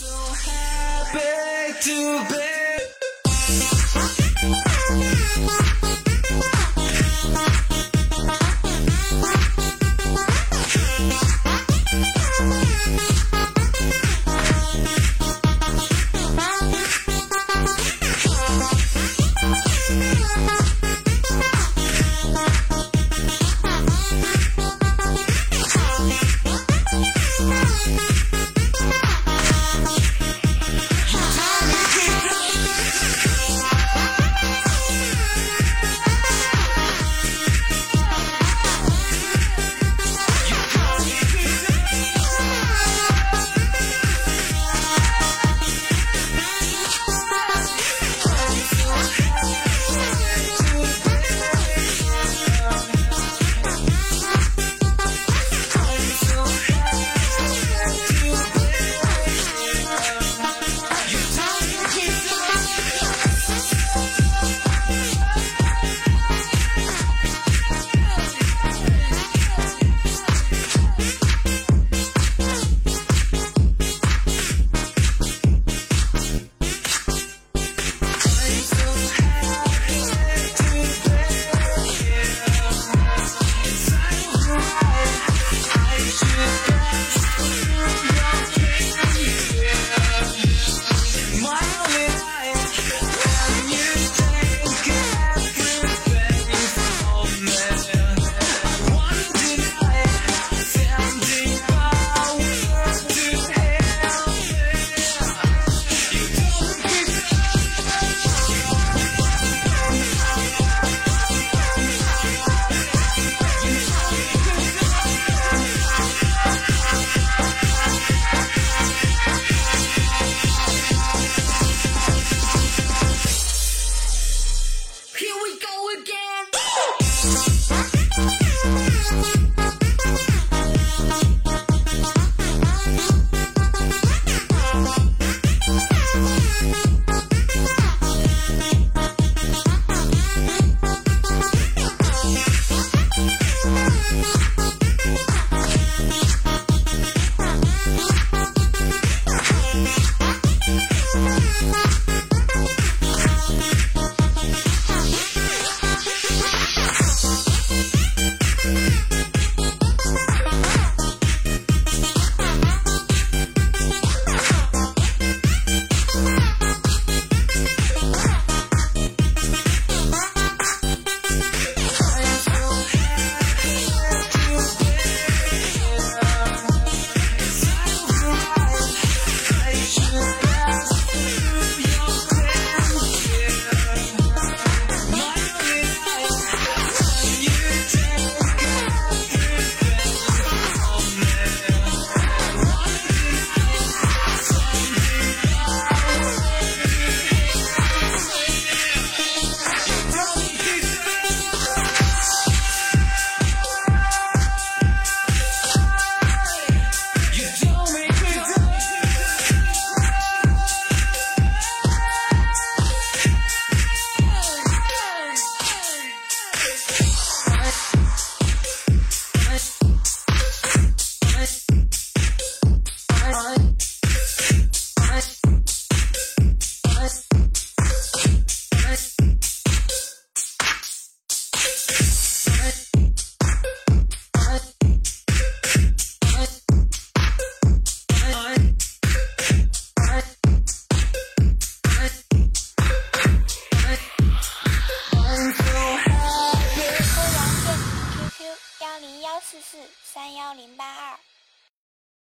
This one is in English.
So happy to be. go again. 四四三幺零八二。